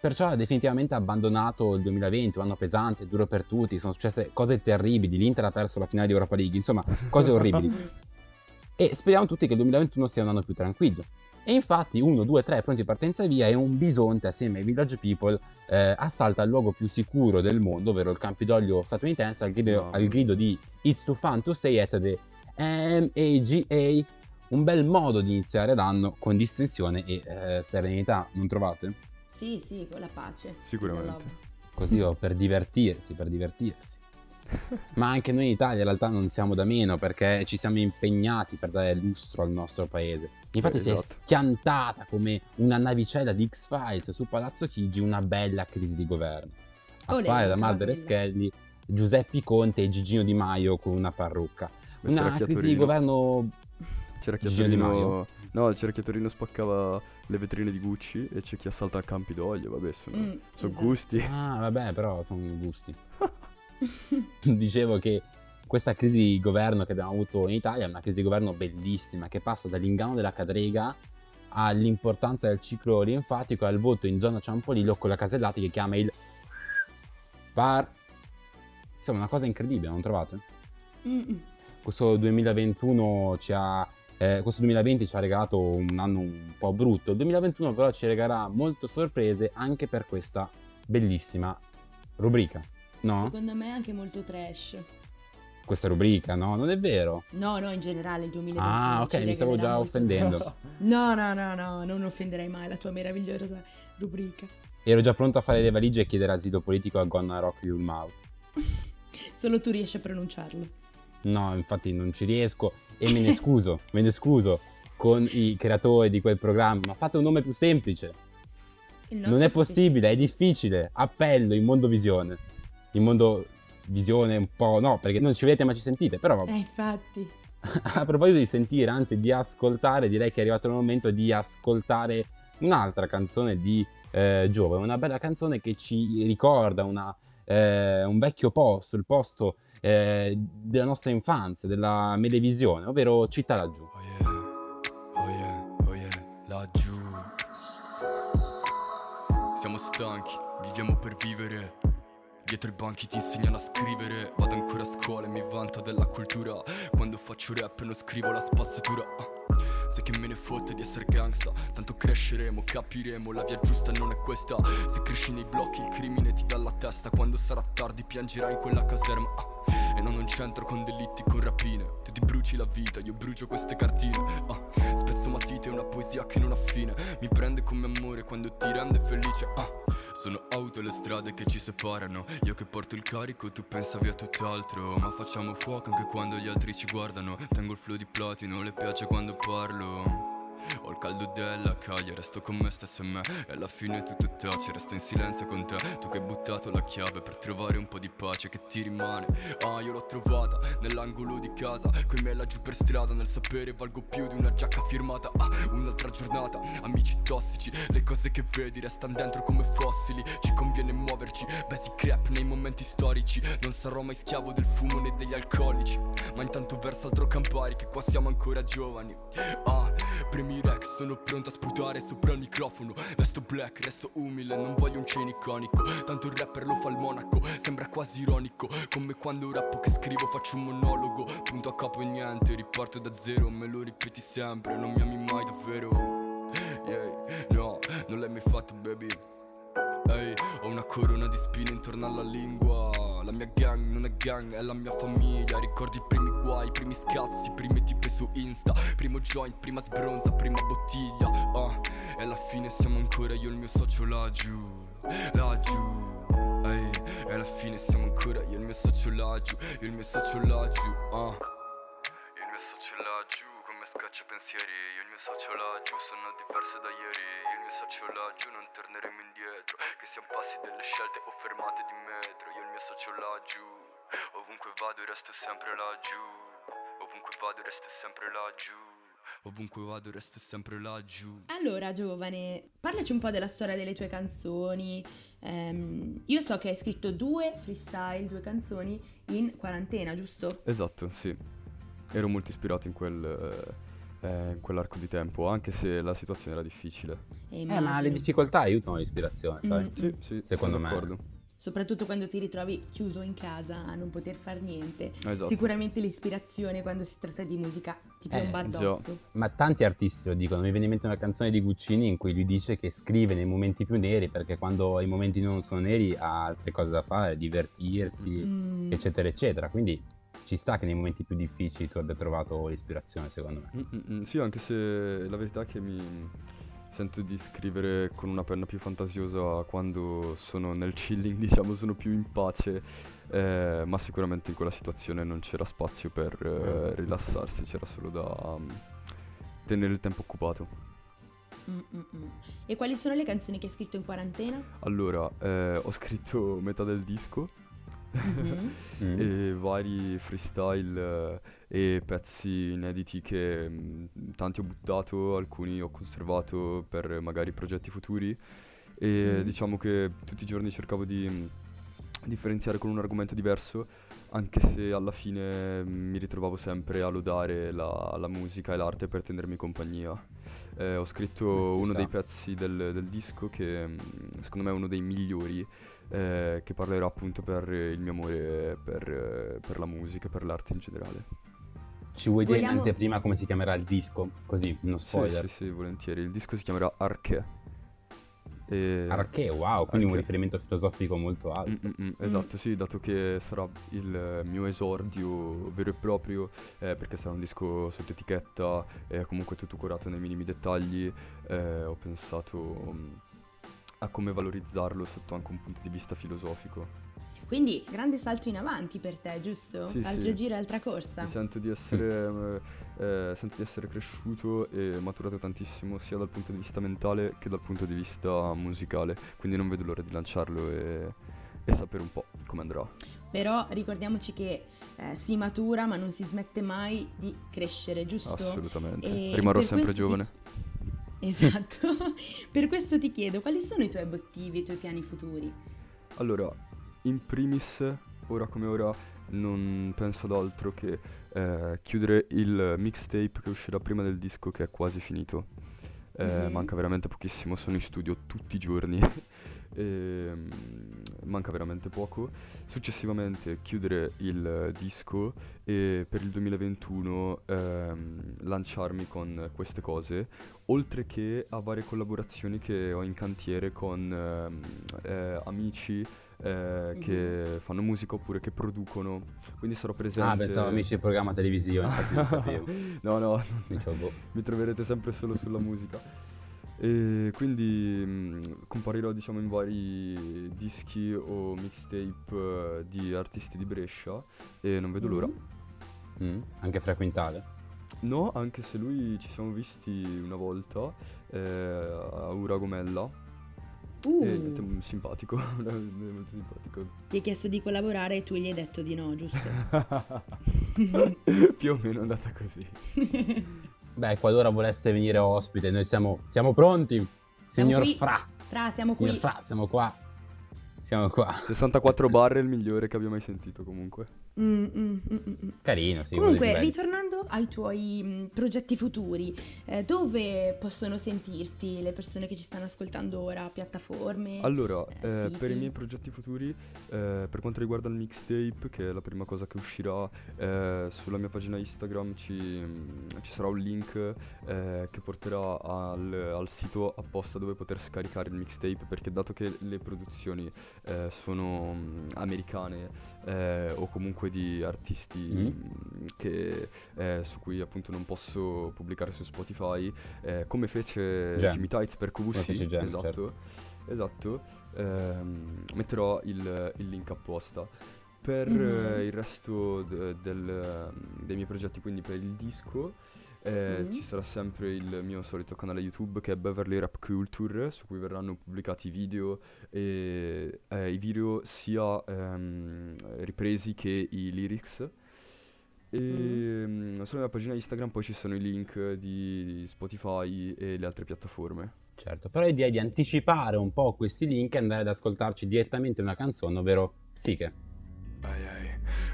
Speaker 5: perciò definitivamente abbandonato il 2020, un anno pesante, duro per tutti, sono successe cose terribili, l'Inter ha perso la finale di Europa League, insomma, cose orribili. e speriamo tutti che il 2021 sia un anno più tranquillo. E infatti 1, 2, 3 pronti partenza via e un bisonte assieme ai Village People eh, assalta il luogo più sicuro del mondo, ovvero il Campidoglio statunitense al grido,
Speaker 6: No.
Speaker 5: al grido di It's too fun to stay at the MAGA. Un bel modo di iniziare l'anno con distensione e eh, serenità, non trovate?
Speaker 4: Sì, sì, con la pace.
Speaker 6: Sicuramente.
Speaker 5: Così o per divertirsi, per divertirsi. Ma anche noi in Italia in realtà non siamo da meno perché ci siamo impegnati per dare lustro al nostro paese. Infatti
Speaker 6: Eh,
Speaker 5: si è
Speaker 6: esatto.
Speaker 5: schiantata come una navicella di X-Files su Palazzo Chigi una bella crisi di governo. A
Speaker 4: Olè,
Speaker 5: fare da e
Speaker 4: bella.
Speaker 5: Schelli, Giuseppe Conte e Gigino Di Maio con una parrucca.
Speaker 6: Beh,
Speaker 5: Una crisi di governo
Speaker 6: C'era
Speaker 5: Gigino Di Maio.
Speaker 6: No, c'era Chiatorino spaccava le vetrine di Gucci e c'è chi assalta a Campidoglio, vabbè, sono,
Speaker 4: Mm,
Speaker 6: sono
Speaker 4: esatto.
Speaker 6: gusti.
Speaker 5: Ah, vabbè, però sono gusti. Dicevo che questa crisi di governo che abbiamo avuto in Italia è una crisi di governo bellissima che passa dall'inganno della cadrega all'importanza del ciclo linfatico e al voto in zona Ciampolillo con la Casellati che chiama il VAR. Insomma, una cosa incredibile, non trovate?
Speaker 4: Mm,
Speaker 5: Questo 2021 ci ha eh, questo 2020 ci ha regalato un anno un po' brutto. Il 2021 però ci regalerà molte sorprese anche per questa bellissima rubrica. No?
Speaker 4: Secondo me è anche molto trash.
Speaker 5: Questa rubrica, no? Non è vero.
Speaker 4: No, no, in generale il 2021.
Speaker 5: Ah, ok, mi stavo già
Speaker 4: molto
Speaker 5: offendendo.
Speaker 4: No, no, no, no, non offenderai mai la tua meravigliosa rubrica.
Speaker 5: Ero già pronto a fare le valigie e chiedere asilo politico a Gonna Rock Your Mouth.
Speaker 4: Solo tu riesci a pronunciarlo.
Speaker 5: No, infatti non ci riesco e me ne scuso, me ne scuso con i creatori di quel programma. Ma fate un nome più semplice. Non è possibile, è difficile. Appello in mondo visione. In mondo visione un po'... No, perché non ci vedete ma ci sentite. Però vabbè.
Speaker 4: Eh, infatti.
Speaker 5: a proposito di sentire, anzi di ascoltare, direi che è arrivato il momento di ascoltare un'altra canzone di eh, Giove. Una bella canzone che ci ricorda una, eh, un vecchio posto, il posto eh, della nostra infanzia, della Medevisione, ovvero Città laggiù.
Speaker 10: Oh yeah, oh yeah, oh yeah, laggiù. Siamo stanchi, viviamo per vivere. Dietro i banchi ti insegnano a scrivere. Vado ancora a scuola e mi vanto della cultura. Quando faccio rap non scrivo la spazzatura. Sai che me ne fotte di essere gangsta Tanto cresceremo, capiremo, la via giusta non è questa Se cresci nei blocchi il crimine ti dà la testa Quando sarà tardi piangerai in quella caserma. E no, non c'entro con delitti, con rapine. Tu ti bruci la vita, io brucio queste cartine. Ah. Spezzo matite, una poesia che non ha fine. Mi prende come amore quando ti rende felice. Ah. Sono auto le strade che ci separano. Io che porto il carico, tu pensavi a tutt'altro. Ma facciamo fuoco anche quando gli altri ci guardano. Tengo il flow di platino, le piace quando parlo ho il caldo della caglia, resto con me stesso e me. E alla fine tutto tace, resto in silenzio con te. Tu che hai buttato la chiave per trovare un po' di pace che ti rimane. Ah, io l'ho trovata nell'angolo di casa Coi me laggiù per strada, nel sapere valgo più di una giacca firmata. Ah, un'altra giornata, amici tossici. Le cose che vedi restano dentro come fossili. Ci conviene muoverci, basic crap nei momenti storici. Non sarò mai schiavo del fumo né degli alcolici. Ma intanto verso altro campari che qua siamo ancora giovani. Ah, primi Rex sono pronto a sputare sopra il microfono. Resto black, resto umile, non voglio un chain iconico Tanto il rapper lo fa il monaco, sembra quasi ironico. Come quando rappo che scrivo faccio un monologo. Punto a capo e niente, riparto da zero Me lo ripeti sempre, non mi ami mai davvero. Yeah, no, non l'hai mai fatto baby. Ehi, ho una corona di spine intorno alla lingua La mia gang non è gang, è la mia famiglia. Ricordi i primi guai, i primi scazzi, prime tipe su Insta. Primo joint, prima sbronza, prima bottiglia. Ah, e alla fine siamo ancora io e il mio socio laggiù Laggiù. Ehi, e alla fine siamo ancora io e il mio socio laggiù Io e il mio socio laggiù, ah il mio socio laggiù scaccia pensieri Io il mio socio laggiù sono diverse da ieri Io il mio socio laggiù non torneremo indietro Che siamo passi delle scelte o fermate di metro Io il mio socio laggiù Ovunque vado resto sempre laggiù Ovunque vado resto sempre laggiù Ovunque vado resto sempre laggiù
Speaker 4: Allora, giovane, parlaci un po' della storia delle tue canzoni. Ehm, io so che hai scritto due freestyle, due canzoni in quarantena, giusto?
Speaker 6: Esatto, sì. Ero molto ispirato in quel... eh, in quell'arco di tempo, anche se la situazione era difficile.
Speaker 4: E
Speaker 5: Eh, ma le difficoltà aiutano l'ispirazione, sai?
Speaker 4: Mm,
Speaker 6: Sì, sì,
Speaker 5: Secondo me.
Speaker 6: d'accordo.
Speaker 4: Soprattutto quando ti ritrovi chiuso in casa a non poter fare niente.
Speaker 6: Esatto.
Speaker 4: Sicuramente l'ispirazione quando si tratta di musica ti
Speaker 5: Eh,
Speaker 4: piomba
Speaker 6: già.
Speaker 4: addosso.
Speaker 5: Ma tanti artisti lo dicono. Mi viene in mente una canzone di Guccini in cui lui dice che scrive nei momenti più neri perché quando i momenti non sono neri ha altre cose da fare, divertirsi,
Speaker 4: Mm.
Speaker 5: eccetera, eccetera. Quindi ci sta che nei momenti più difficili tu abbia trovato l'ispirazione, secondo me.
Speaker 6: Mm, mm, mm, Sì, anche se la verità è che mi sento di scrivere con una penna più fantasiosa quando sono nel chilling, diciamo, sono più in pace, eh, ma sicuramente in quella situazione non c'era spazio per eh, rilassarsi, c'era solo da mm, tenere il tempo occupato.
Speaker 4: Mm, mm, mm. E quali sono le canzoni che hai scritto in quarantena?
Speaker 6: Allora, eh, ho scritto metà del disco
Speaker 4: Mhm.
Speaker 5: Mm.
Speaker 6: e vari freestyle eh, e pezzi inediti che mm, tanti ho buttato, alcuni ho conservato per magari progetti futuri e
Speaker 5: Mm.
Speaker 6: diciamo che tutti i giorni cercavo di mm, differenziare con un argomento diverso anche se alla fine mm, mi ritrovavo sempre a lodare la, la musica e l'arte per tenermi compagnia. Eh, ho scritto uno dei pezzi del, del disco che mm, secondo me è uno dei migliori eh, che parlerà appunto per il mio amore per, eh, per la musica e per l'arte in generale.
Speaker 5: Ci vuoi dire in
Speaker 4: Vogliamo-
Speaker 5: anteprima come si chiamerà il disco? Così, uno spoiler.
Speaker 6: Sì, sì, sì, volentieri. Il disco si chiamerà Arche. E...
Speaker 5: Arche, wow, quindi un
Speaker 6: Arche.
Speaker 5: riferimento filosofico molto
Speaker 6: Mm,
Speaker 5: alto.
Speaker 6: mm, mm, esatto, sì, dato che sarà il eh, mio esordio vero e proprio, eh, perché sarà un disco sotto etichetta, e comunque tutto curato nei minimi dettagli, eh, ho pensato mm, a come valorizzarlo sotto anche un punto di vista filosofico.
Speaker 4: Quindi grande salto in avanti per te, giusto?
Speaker 6: Sì,
Speaker 4: Altro
Speaker 6: sì.
Speaker 4: giro altra corsa.
Speaker 6: Mi sento di essere, eh, sento di essere cresciuto e maturato tantissimo sia dal punto di vista mentale che dal punto di vista musicale, quindi non vedo l'ora di lanciarlo e, e sapere un po' come andrà.
Speaker 4: Però ricordiamoci che eh, si matura ma non si smette mai di crescere, giusto?
Speaker 6: Assolutamente.
Speaker 4: E
Speaker 6: Rimarrò sempre
Speaker 4: questo ti-
Speaker 6: giovane.
Speaker 4: Esatto. per questo ti chiedo, quali sono i tuoi obiettivi, i tuoi piani futuri?
Speaker 6: Allora, in primis, ora come ora, non penso ad altro che eh, chiudere il mixtape che uscirà prima del disco che è quasi finito. Eh,
Speaker 4: Mhm.
Speaker 6: Manca veramente pochissimo, sono in studio tutti i giorni. E, mm, manca veramente poco. Successivamente chiudere il disco e per il 2021 ehm, lanciarmi con queste cose, oltre che a varie collaborazioni che ho in cantiere con ehm, eh, amici eh, che fanno musica oppure che producono. Quindi sarò presente.
Speaker 5: Ah, pensavo amici del programma televisivo, infatti non capivo.
Speaker 6: no, no, mi troverete sempre solo sulla musica. E quindi mh, comparirò diciamo in vari dischi o mixtape eh, di artisti di Brescia e non vedo l'ora.
Speaker 5: Mm, Anche Fra Quintale.
Speaker 6: No, anche se lui ci siamo visti una volta eh, a Uragomella.
Speaker 4: Uh.
Speaker 6: E niente, simpatico, molto simpatico.
Speaker 4: Ti hai chiesto di collaborare e tu gli hai detto di no, giusto?
Speaker 6: Più o meno è andata così.
Speaker 5: Beh, qualora volesse venire ospite, noi siamo, siamo pronti. Signor
Speaker 4: qui.
Speaker 5: Fra.
Speaker 4: Fra, siamo
Speaker 5: Signor
Speaker 4: qui.
Speaker 5: Fra, siamo qua. Siamo qua.
Speaker 6: 64 bar è il migliore che abbia mai sentito comunque.
Speaker 4: Mm, mm, mm, mm, mm.
Speaker 5: Carino, sì.
Speaker 4: Comunque, ritornando ai tuoi mh, progetti futuri, eh, dove possono sentirti le persone che ci stanno ascoltando ora? Piattaforme?
Speaker 6: Allora,
Speaker 4: eh,
Speaker 6: eh,
Speaker 4: siti?
Speaker 6: per i miei progetti futuri, eh, per quanto riguarda il mixtape, che è la prima cosa che uscirà, eh, sulla mia pagina Instagram ci, mm, ci sarà un link eh, che porterà al, al sito apposta dove poter scaricare il mixtape, perché dato che le produzioni eh, sono mm, americane eh, o comunque di artisti
Speaker 5: Mm.
Speaker 6: mm, che, eh, su cui appunto non posso pubblicare su Spotify, eh, come fece
Speaker 5: Jam.
Speaker 6: Jimmy Tights per QVC,
Speaker 5: Jam,
Speaker 6: esatto.
Speaker 5: certo.
Speaker 6: Esatto, ehm, metterò il, il link apposta. Per
Speaker 4: Mhm.
Speaker 6: eh, il resto de- del- dei miei progetti, quindi per il disco, eh,
Speaker 4: Mhm.
Speaker 6: ci sarà sempre il mio solito canale YouTube che è Beverly Rap Culture, su cui verranno pubblicati i video, e, eh, i video sia ehm, ripresi che i lyrics. E mm, sulla mia pagina Instagram poi ci sono i link di Spotify e le altre piattaforme.
Speaker 5: Certo, però io direi di anticipare un po' questi link e andare ad ascoltarci direttamente una canzone, ovvero Psiche.
Speaker 10: Ehi ehi,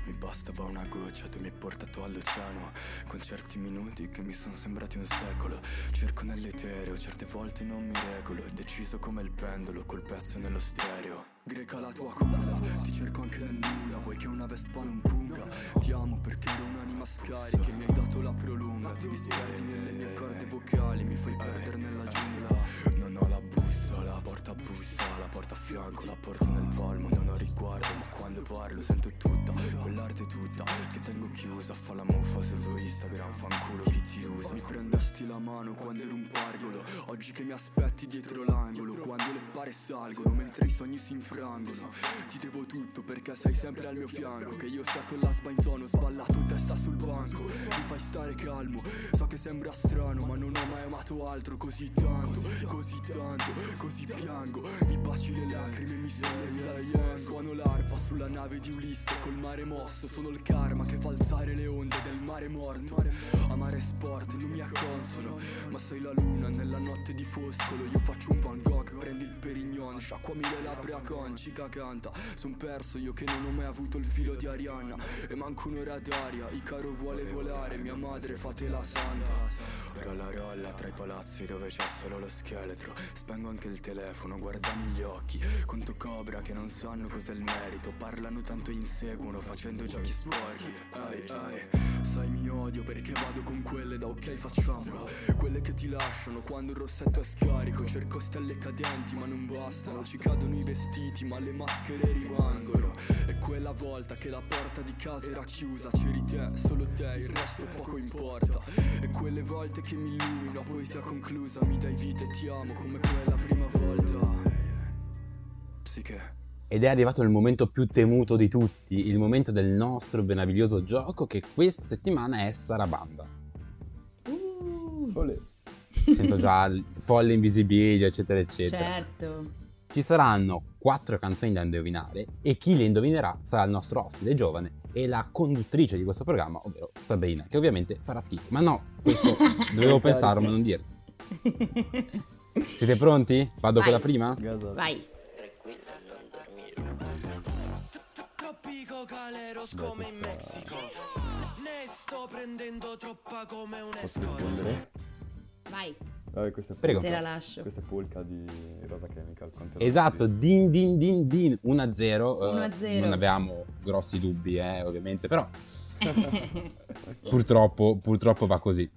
Speaker 10: mi bastava una goccia, tu mi hai portato all'oceano Con certi minuti che mi sono sembrati un secolo. Cerco nell'etereo, certe volte non mi regolo È deciso come il pendolo, col pezzo nello stereo. Greca la tua culla, ti cerco anche nel nulla Vuoi che una vespa non punga? Ti amo perché ero un'anima scarica Mi hai dato la prolunga, ti disperdi nelle mie corde vocali Mi fai perdere nella giungla. Non ho la bussola, porta bussa La porta a fianco, la porto nel palmo Non ho riguardo, ma quando parlo sento tutta Quell'arte tutta che tengo chiusa Fa la muffa se su Instagram, fanculo chi ti usa. Mi prendesti la mano quando ero un pargolo Oggi che mi aspetti dietro l'angolo Quando le pare salgono mentre i sogni si infrangono. Ti devo tutto perché sei sempre al mio fianco Che io sia con la sbainzono sballato testa sul banco Mi fai stare calmo So che sembra strano ma non ho mai amato altro così tanto Così tanto, così piango. Mi baci le lacrime e mi sollevi dalla yang Suono l'arpa sulla nave di Ulisse col mare mosso. Sono il karma che fa alzare le onde del mare morto. Amare sport mi acconsono Ma sei la luna nella notte di foscolo. Io faccio un Van Gogh, prendi il Perignon Sciacquami le labbra con cica canta. Son perso io che non ho mai avuto il filo di Arianna E manco un'ora d'aria. Icaro vuole volare, mia madre fate la santa. Rolla rolla tra i palazzi dove c'è solo lo scheletro. Spengo anche il telefono, guardami gli occhi. Conto cobra che non sanno cos'è il merito. Parlano tanto e inseguono facendo giochi sporchi. Ai ai, sai mi odio perché vado con quelle da ok facciamolo Quelle che ti lasciano quando il rossetto è scarico. Cerco stelle cadenti ma non bastano. Ci cadono i vestiti ma le maschere rimangono. E quella volta che la porta di casa era chiusa C'eri te, solo te, il resto poco importa. E quelle volte che mi illumino a poesia conclusa Mi dai vita e ti amo come quella prima volta. Psiche.
Speaker 5: Ed è arrivato il momento più temuto di tutti, il momento del nostro meraviglioso gioco che questa settimana è Sarabanda. Sento già il folle invisibilio, eccetera, eccetera.
Speaker 4: certo.
Speaker 5: Ci saranno quattro canzoni da indovinare e chi le indovinerà sarà il nostro ospite giovane e la conduttrice di questo programma, ovvero Sabrina, che ovviamente farà schifo. Ma no, questo dovevo pensarlo ma non dirlo. Siete pronti? Vado con
Speaker 4: Vai.
Speaker 5: la prima?
Speaker 4: Vai.
Speaker 7: Troppi cocaleros come in Messico Ne sto prendendo troppa come un escort
Speaker 4: Vai.
Speaker 6: Vabbè, questa è
Speaker 5: Prego.
Speaker 4: Te la lascio.
Speaker 6: Questa è polka di Rosa Chemical.
Speaker 5: Esatto, din din din din 1-0. eh,
Speaker 4: 1-0.
Speaker 5: non avevamo grossi dubbi, eh, ovviamente, però purtroppo, purtroppo va così.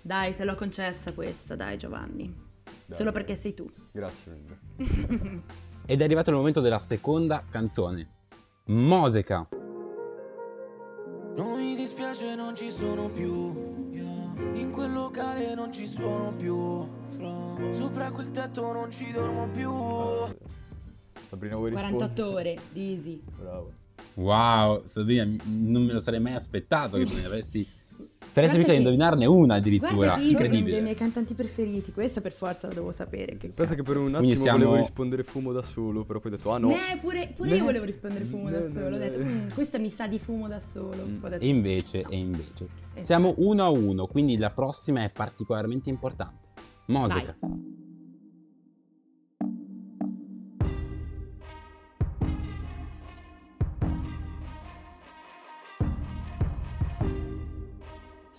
Speaker 4: Dai, te l'ho concessa questa, dai Giovanni.
Speaker 6: Dai,
Speaker 4: Solo
Speaker 6: dai.
Speaker 4: perché sei tu.
Speaker 6: Grazie mille.
Speaker 5: Ed è arrivato il momento della seconda canzone. Mosica.
Speaker 7: Non mi dispiace non ci sono più yeah.
Speaker 13: In quel locale non ci sono più Fra Sopra quel tetto non ci dormo più
Speaker 6: Sabrina vuoi rispondere?
Speaker 4: 48 ore di Easy.
Speaker 6: Bravo.
Speaker 5: Wow, Sabrina, non me lo sarei mai aspettato che me ne avessi. Sarei riuscito a indovinarne una addirittura.
Speaker 4: È uno dei
Speaker 5: Incredibile.
Speaker 4: miei cantanti preferiti. Questa per forza la devo sapere. Che
Speaker 6: Pensa che per un attimo
Speaker 5: siamo-
Speaker 6: volevo rispondere fumo da solo, però poi ho detto ah no.
Speaker 4: Ne, pure, pure
Speaker 6: Ne.
Speaker 4: io volevo rispondere fumo da
Speaker 6: Ne, ne,
Speaker 4: solo. Ho detto. "Mm, questa mi sa di fumo da solo.
Speaker 6: Mm.
Speaker 4: Detto,
Speaker 5: E invece, e invece.
Speaker 4: Eh.
Speaker 5: Siamo uno a uno, quindi la prossima è particolarmente importante. Mosica.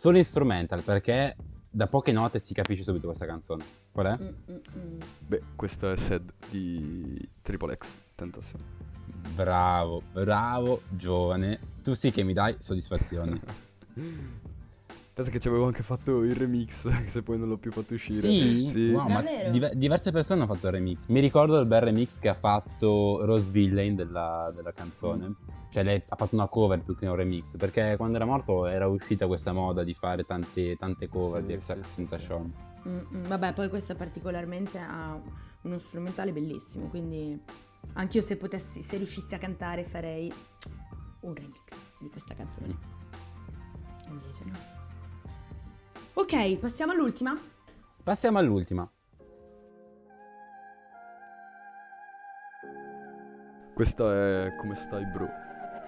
Speaker 5: Solo instrumental, perché da poche note si capisce subito questa canzone. Qual è?
Speaker 4: Mm, mm, mm.
Speaker 6: Beh, questa è Sad di Triple X Tentazione.
Speaker 5: Bravo, bravo, giovane. Tu sì che mi dai soddisfazioni.
Speaker 6: Pensa che ci avevo anche fatto il remix, che se poi non l'ho più fatto uscire.
Speaker 5: Sì? Wow, ma diver- diverse persone hanno fatto il remix. Mi ricordo il bel remix che ha fatto Rose Villain della, della canzone. Cioè, lei ha fatto una cover più che un remix. Perché quando era morto era uscita questa moda di fare tante, tante cover
Speaker 6: Sì,
Speaker 5: di
Speaker 6: sì,
Speaker 5: Extinta Sean.
Speaker 4: Mm, mm, Vabbè, poi questa particolarmente ha uno strumentale bellissimo, quindi anch'io se potessi, se riuscissi a cantare farei un remix di questa canzone. Invece no. Ok, passiamo all'ultima.
Speaker 5: Passiamo all'ultima.
Speaker 6: Questa è Come stai bro?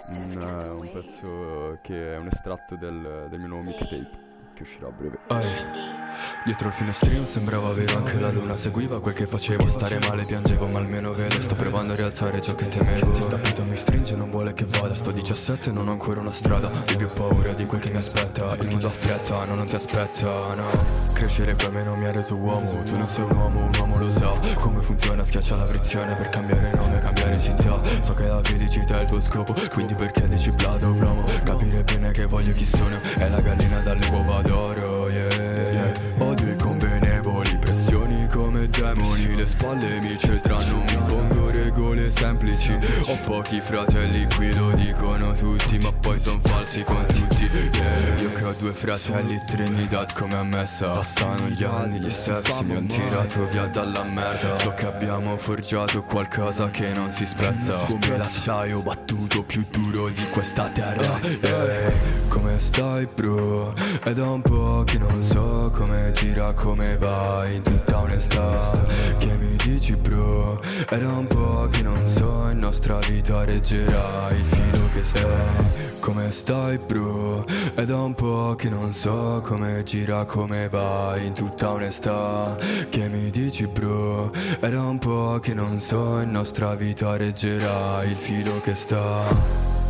Speaker 6: Un, eh, un pezzo che è un estratto del, del mio nuovo mixtape che uscirà a breve.
Speaker 10: Dietro il finestrino sembrava vero anche la luna. Seguiva quel che facevo, stare male piangevo Ma almeno vedo, sto provando a rialzare ciò che temevo. Il tappeto mi stringe, non vuole che vada. Sto 17, non ho ancora una strada. Io più paura di quel che mi aspetta. Il mondo aspetta, no, non ti aspetta, no. Crescere per me non mi ha reso uomo. Tu non sei un uomo, un uomo lo sa. Come funziona, schiaccia la frizione Per cambiare nome, cambiare città. So che la felicità è il tuo scopo Quindi perché dici blado promo Capire bene che voglio chi sono. È la gallina dalle uova d'oro, yeah demoni Le spalle mi cedranno, mi pongo regole semplici. Ho pochi fratelli, qui lo dicono tutti Ma poi son falsi con tutti, yeah. Io che ho due fratelli, Trinidad come ammessa Passano gli anni, gli stessi mi han tirato via dalla merda. So che abbiamo forgiato qualcosa che non si spezza. Come l'acciaio battuto più duro di questa terra. Yeah. Come stai bro? È da un po' che non so come gira, come vai In tutta onestà. Che mi dici bro? È da un po' che non so In nostra vita reggerà il filo che sta Come stai bro? È da un po' che non so come gira, come vai In tutta onestà Che mi dici bro? È da un po' che non so In nostra vita reggerà il filo che sta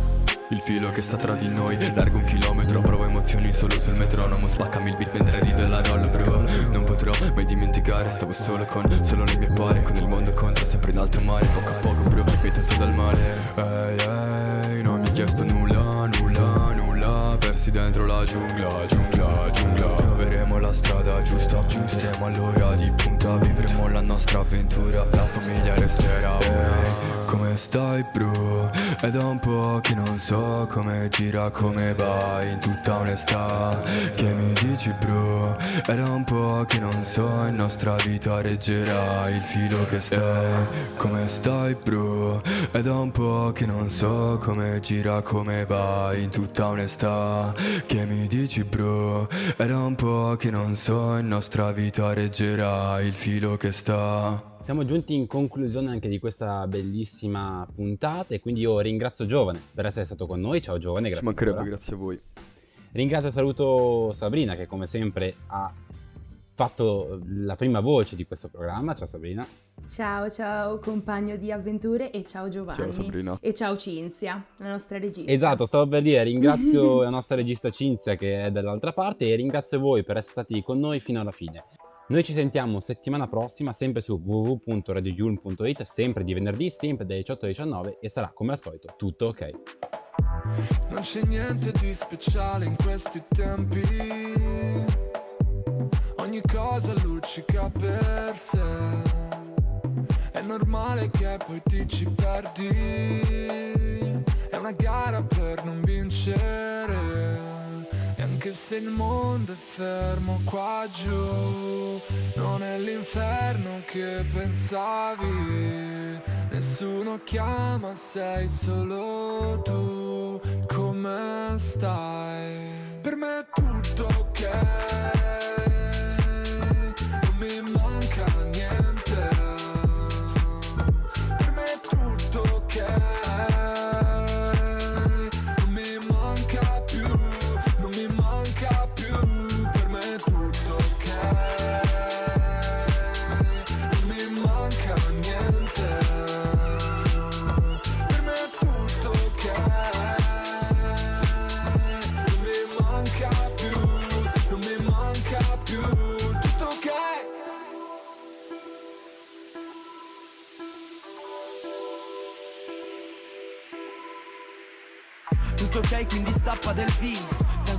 Speaker 10: il filo che sta tra di noi Largo un chilometro, provo emozioni solo sul metronomo. Spaccami il beat mentre rido la roll bro. Non potrò mai dimenticare Stavo solo con solo le mie pare Con il mondo contro, sempre in alto mare. Poco a poco bro, mi tolto dal male Ehi ehi, non mi hai chiesto nulla, nulla, nulla. Persi dentro la giungla, giungla, giungla Troveremo la strada giusta, giusta Siamo all'ora di punta Vivremo la nostra avventura La famiglia resterà una come stai bro? È da un po' che non so come gira, come vai In tutta onestà Che mi dici bro? È da un po' che non so In nostra vita reggerà il filo che sta Come stai bro? È da un po' che non so come gira, come vai In tutta onestà Che mi dici bro? È da un po' che non so In nostra vita reggerà il filo che sta
Speaker 5: Siamo giunti in conclusione anche di questa bellissima puntata e quindi io ringrazio Giovane per essere stato con noi. Ciao Giovane,
Speaker 6: Ci
Speaker 5: grazie.
Speaker 6: mancherebbe,
Speaker 5: ancora.
Speaker 6: grazie a voi.
Speaker 5: Ringrazio e saluto Sabrina che come sempre ha fatto la prima voce di questo programma. Ciao Sabrina.
Speaker 4: Ciao ciao compagno di avventure e ciao Giovanni.
Speaker 5: Ciao, Sabrina.
Speaker 4: E ciao Cinzia, la nostra regista.
Speaker 5: Esatto, stavo per dire, ringrazio la nostra regista Cinzia che è dall'altra parte e ringrazio voi per essere stati con noi fino alla fine. Noi ci sentiamo settimana prossima sempre su www.radioyulm.it, sempre di venerdì, sempre dalle 18 alle 19 e sarà come al solito tutto ok.
Speaker 14: Non c'è niente di speciale in questi tempi. Ogni cosa luccica per sé. È normale che poi ti ci perdi. È una gara per non vincere. E anche se il mondo è fermo qua giù, non è l'inferno che pensavi. Nessuno chiama, sei solo tu. Come stai? Per me è tutto ok.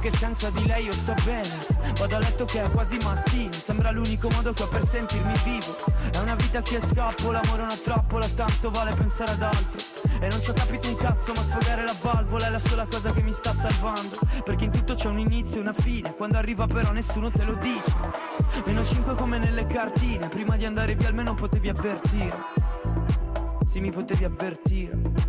Speaker 13: Anche senza di lei io sto bene. Vado a letto che è quasi mattino Sembra l'unico modo che ho per sentirmi vivo. È una vita che scappo, l'amore è una trappola Tanto vale pensare ad altro. E non ci ho capito un cazzo ma sfogare la valvola È la sola cosa che mi sta salvando. Perché in tutto c'è un inizio e una fine Quando arriva però nessuno te lo dice. Meno 5 come nelle cartine Prima di andare via almeno potevi avvertire. Sì mi potevi avvertire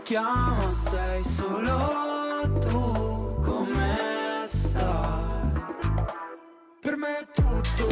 Speaker 13: Chiama, sei solo tu Come stai?
Speaker 14: Per me è tutto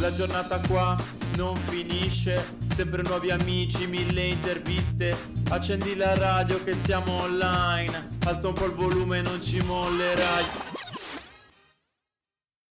Speaker 3: La giornata qua non finisce Sempre nuovi amici, mille interviste. Accendi la radio che siamo online Alza un po' il volume, non ci mollerai